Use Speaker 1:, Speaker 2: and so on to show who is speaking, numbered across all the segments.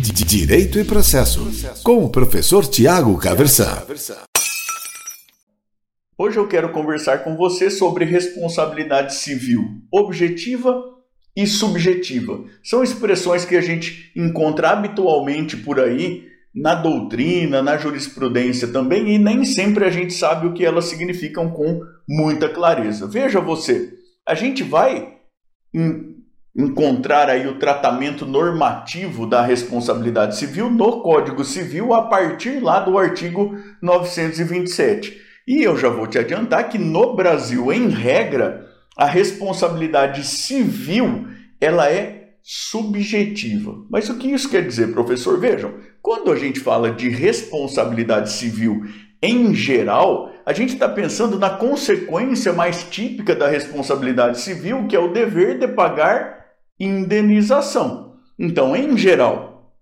Speaker 1: Direito e Processo, com o professor Tiago Caversan.
Speaker 2: Hoje eu quero conversar com você sobre responsabilidade civil objetiva e subjetiva. São expressões que a gente encontra habitualmente por aí na doutrina, na jurisprudência também, e nem sempre a gente sabe o que elas significam com muita clareza. Veja você, a gente vai encontrar aí o tratamento normativo da responsabilidade civil no Código Civil a partir lá do artigo 927. E eu já vou te adiantar que no Brasil, em regra, a responsabilidade civil ela é subjetiva. Mas o que isso quer dizer, professor? Vejam, quando a gente fala de responsabilidade civil em geral, a gente está pensando na consequência mais típica da responsabilidade civil, que é o dever de pagar indenização. Então, em geral,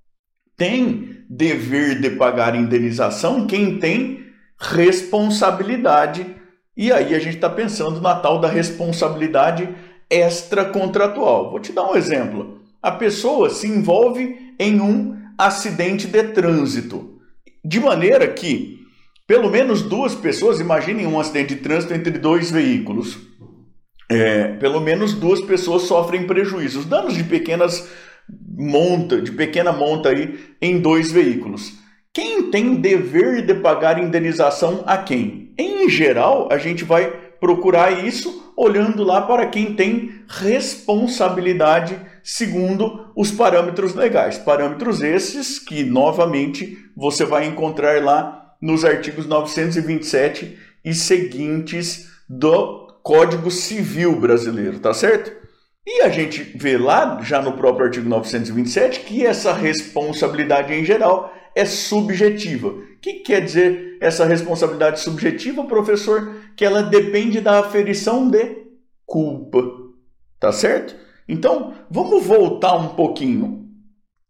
Speaker 2: tem dever de pagar indenização quem tem responsabilidade. E aí a gente está pensando na tal da responsabilidade extracontratual. Vou te dar um exemplo. A pessoa se envolve em um acidente de trânsito, de maneira que pelo menos duas pessoas, imaginem um acidente de trânsito entre dois veículos. É, pelo menos duas pessoas sofrem prejuízos, danos de pequenas monta, de pequena monta aí em dois veículos. Quem tem dever de pagar indenização a quem? Em geral, a gente vai procurar isso olhando lá para quem tem responsabilidade segundo os parâmetros legais. Parâmetros esses que, novamente, você vai encontrar lá nos artigos 927 e seguintes do Código Civil Brasileiro, tá certo? E a gente vê lá, já no próprio artigo 927, que essa responsabilidade em geral é subjetiva. O que quer dizer essa responsabilidade subjetiva, professor? Que ela depende da aferição de culpa. Tá certo? Então, vamos voltar um pouquinho.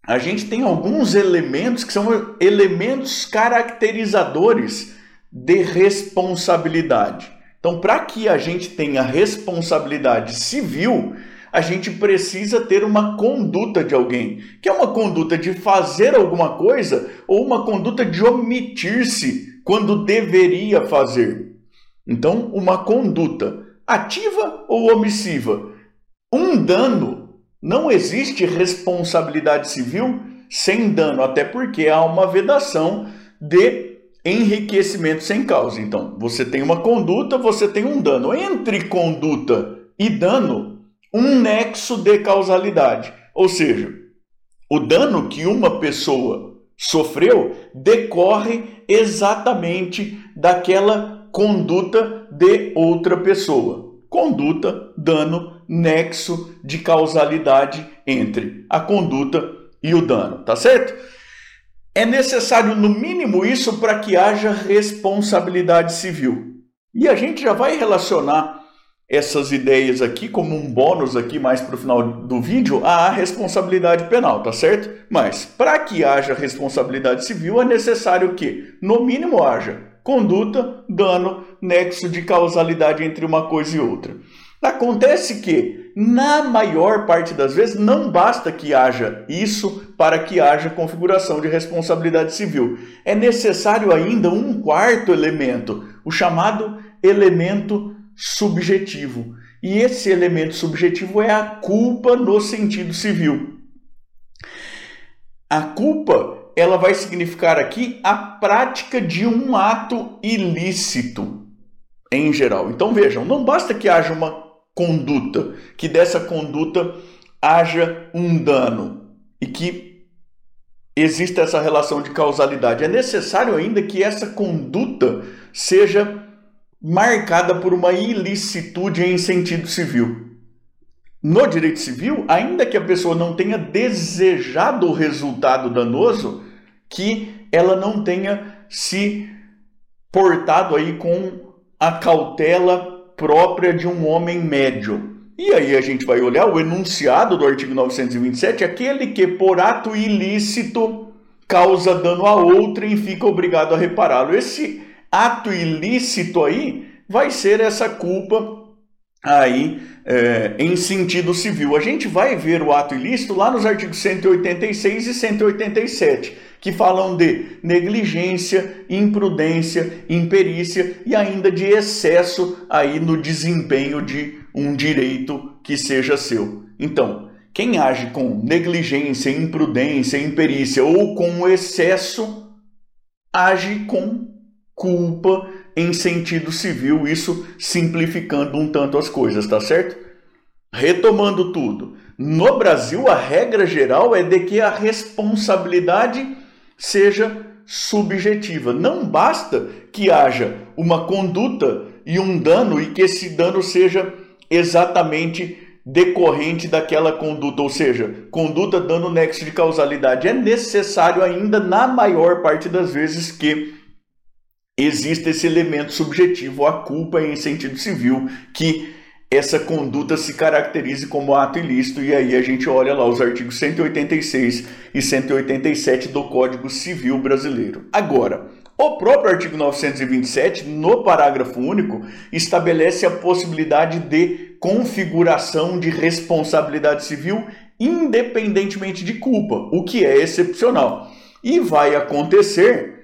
Speaker 2: A gente tem alguns elementos que são elementos caracterizadores de responsabilidade. Então, para que a gente tenha responsabilidade civil, a gente precisa ter uma conduta de alguém, que é uma conduta de fazer alguma coisa ou uma conduta de omitir-se quando deveria fazer. Então, uma conduta ativa ou omissiva. Um dano, não existe responsabilidade civil sem dano, até porque há uma vedação de enriquecimento sem causa. Então, você tem uma conduta, você tem um dano. Entre conduta e dano, um nexo de causalidade. Ou seja, o dano que uma pessoa sofreu decorre exatamente daquela conduta de outra pessoa. Conduta, dano, nexo de causalidade entre a conduta e o dano, tá certo? É necessário, no mínimo, isso para que haja responsabilidade civil. E a gente já vai relacionar essas ideias aqui como um bônus aqui mais para o final do vídeo à responsabilidade penal, tá certo? Mas para que haja responsabilidade civil é necessário que, no mínimo, haja conduta, dano, nexo de causalidade entre uma coisa e outra. Acontece que, na maior parte das vezes, não basta que haja isso para que haja configuração de responsabilidade civil. É necessário ainda um quarto elemento, o chamado elemento subjetivo. E esse elemento subjetivo é a culpa no sentido civil. A culpa, ela vai significar aqui a prática de um ato ilícito em geral. Então vejam, não basta que haja uma conduta, que dessa conduta haja um dano e que exista essa relação de causalidade. É necessário ainda que essa conduta seja marcada por uma ilicitude em sentido civil. No direito civil, ainda que a pessoa não tenha desejado o resultado danoso, que ela não tenha se portado aí com a cautela própria de um homem médio. E aí a gente vai olhar o enunciado do artigo 927, aquele que por ato ilícito causa dano a outrem e fica obrigado a repará-lo. Esse ato ilícito aí vai ser essa culpa aí é, em sentido civil. A gente vai ver o ato ilícito lá nos artigos 186 e 187, que falam de negligência, imprudência, imperícia e ainda de excesso aí no desempenho de um direito que seja seu. Então, quem age com negligência, imprudência, imperícia ou com excesso, age com culpa em sentido civil, isso simplificando um tanto as coisas, tá certo? Retomando tudo, no Brasil a regra geral é de que a responsabilidade seja subjetiva. Não basta que haja uma conduta e um dano e que esse dano seja exatamente decorrente daquela conduta, ou seja, conduta dando nexo de causalidade. É necessário ainda, na maior parte das vezes, que existe esse elemento subjetivo, a culpa em sentido civil, que essa conduta se caracterize como ato ilícito, e aí a gente olha lá os artigos 186 e 187 do Código Civil Brasileiro. Agora, o próprio artigo 927, no parágrafo único, estabelece a possibilidade de configuração de responsabilidade civil independentemente de culpa, o que é excepcional. E vai acontecer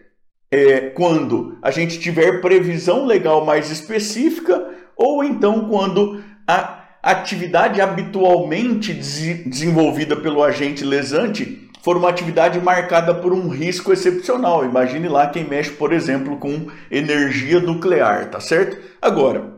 Speaker 2: é, quando a gente tiver previsão legal mais específica ou então quando a atividade habitualmente desenvolvida pelo agente lesante for uma atividade marcada por um risco excepcional. Imagine lá quem mexe, por exemplo, com energia nuclear, tá certo? Agora,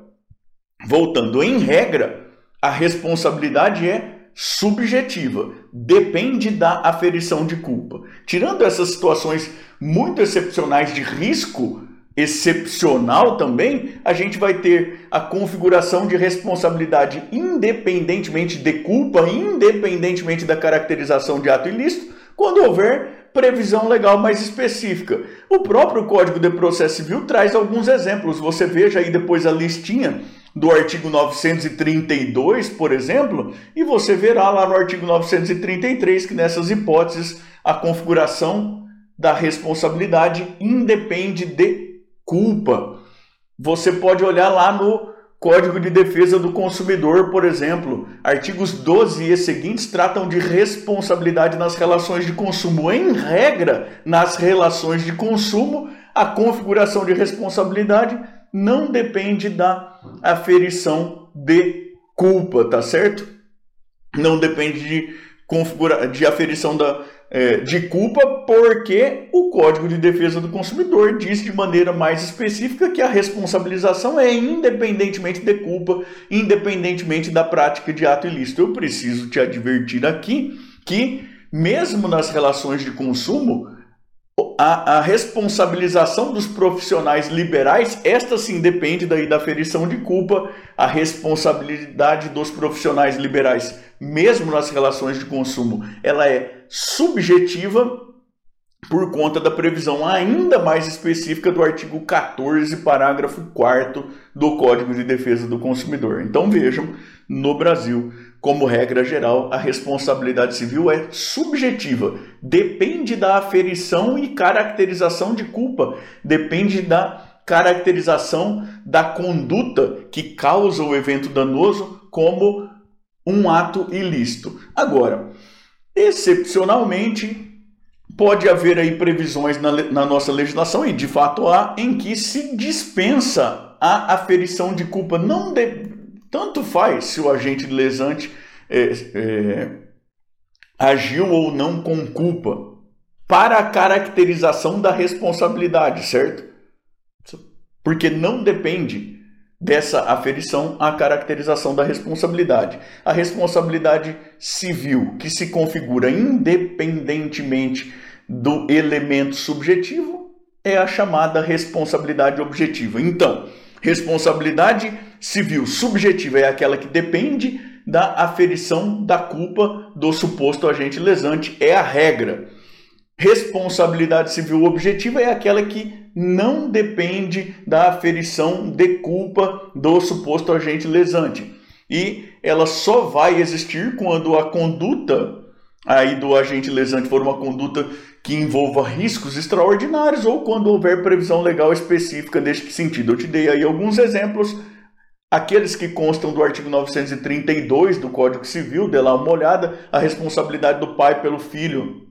Speaker 2: voltando em regra, a responsabilidade é subjetiva, depende da aferição de culpa. Tirando essas situações muito excepcionais de risco excepcional também, a gente vai ter a configuração de responsabilidade independentemente de culpa, independentemente da caracterização de ato ilícito, quando houver previsão legal mais específica. O próprio Código de Processo Civil traz alguns exemplos. Você veja aí depois a listinha do artigo 932, por exemplo, e você verá lá no artigo 933 que nessas hipóteses a configuração da responsabilidade independe de culpa. Você pode olhar lá no Código de Defesa do Consumidor, por exemplo, artigos 12 e seguintes tratam de responsabilidade nas relações de consumo. Em regra, nas relações de consumo, a configuração de responsabilidade não depende da aferição de culpa, tá certo? Não depende de, configura de aferição da, é, de culpa, porque o Código de Defesa do Consumidor diz de maneira mais específica que a responsabilização é independentemente de culpa, independentemente da prática de ato ilícito. Eu preciso te advertir aqui que, mesmo nas relações de consumo, a, a, responsabilização dos profissionais liberais, esta sim depende daí da aferição de culpa, a responsabilidade dos profissionais liberais, mesmo nas relações de consumo, ela é subjetiva por conta da previsão ainda mais específica do artigo 14, parágrafo 4 do Código de Defesa do Consumidor. Então vejam, no Brasil, como regra geral, a responsabilidade civil é subjetiva, depende da aferição e caracterização de culpa, depende da caracterização da conduta que causa o evento danoso como um ato ilícito. Agora, excepcionalmente, pode haver aí previsões na, na nossa legislação, e de fato há, em que se dispensa a aferição de culpa. Não de, tanto faz se o agente lesante é, é, agiu ou não com culpa para a caracterização da responsabilidade, certo? Porque não depende dessa aferição à caracterização da responsabilidade. A responsabilidade civil, que se configura independentemente do elemento subjetivo, é a chamada responsabilidade objetiva. Então, Responsabilidade civil subjetiva é aquela que depende da aferição da culpa do suposto agente lesante, é a regra. Responsabilidade civil objetiva é aquela que não depende da aferição de culpa do suposto agente lesante. E ela só vai existir quando a conduta aí do agente lesante for uma conduta que envolva riscos extraordinários ou quando houver previsão legal específica neste sentido. Eu te dei aí alguns exemplos. aqueles que constam do artigo 932 do Código Civil, dê lá uma olhada, a responsabilidade do pai pelo filho,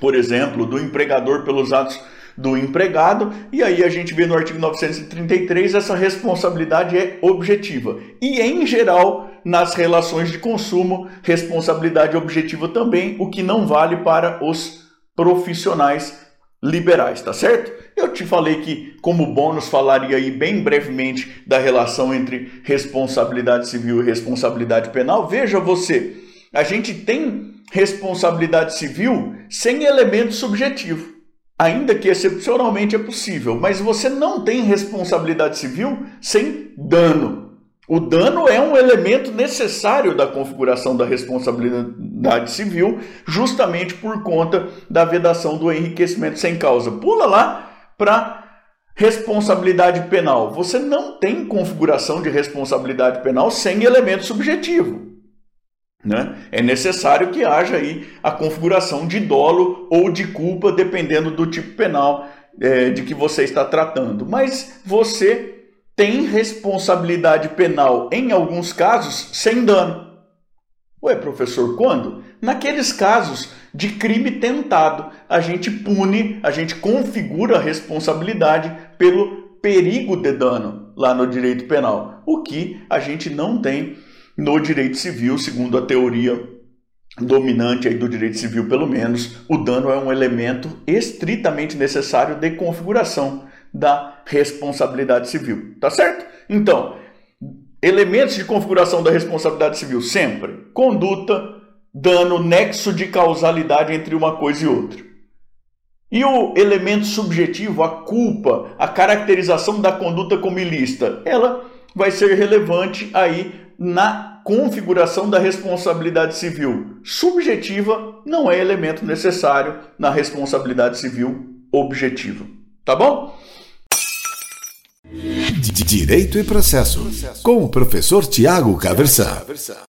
Speaker 2: por exemplo, do empregador pelos atos do empregado, e aí a gente vê no artigo 933 essa responsabilidade é objetiva. E em geral, nas relações de consumo, responsabilidade objetiva também, o que não vale para os profissionais liberais, tá certo? Eu te falei que, como bônus, falaria aí bem brevemente da relação entre responsabilidade civil e responsabilidade penal. Veja você, a gente tem responsabilidade civil sem elemento subjetivo ainda que excepcionalmente é possível, mas você não tem responsabilidade civil sem dano. O dano é um elemento necessário da configuração da responsabilidade civil, justamente por conta da vedação do enriquecimento sem causa. Pula lá para responsabilidade penal. Você não tem configuração de responsabilidade penal sem elemento subjetivo. Né? É necessário que haja aí a configuração de dolo ou de culpa, dependendo do tipo penal é, de que você está tratando. Mas você tem responsabilidade penal, em alguns casos, sem dano. Ué, professor, quando? Naqueles casos de crime tentado, a gente pune, a gente configura a responsabilidade pelo perigo de dano lá no direito penal, o que a gente não tem no direito civil, segundo a teoria dominante aí do direito civil, pelo menos, o dano é um elemento estritamente necessário de configuração da responsabilidade civil. Tá certo? Então, elementos de configuração da responsabilidade civil sempre: conduta, dano, nexo de causalidade entre uma coisa e outra. E o elemento subjetivo, a culpa, a caracterização da conduta como ilícita, ela vai ser relevante aí na configuração da responsabilidade civil subjetiva não é elemento necessário na responsabilidade civil objetiva. Tá bom?
Speaker 1: Direito e processo, com o professor Tiago Caversan.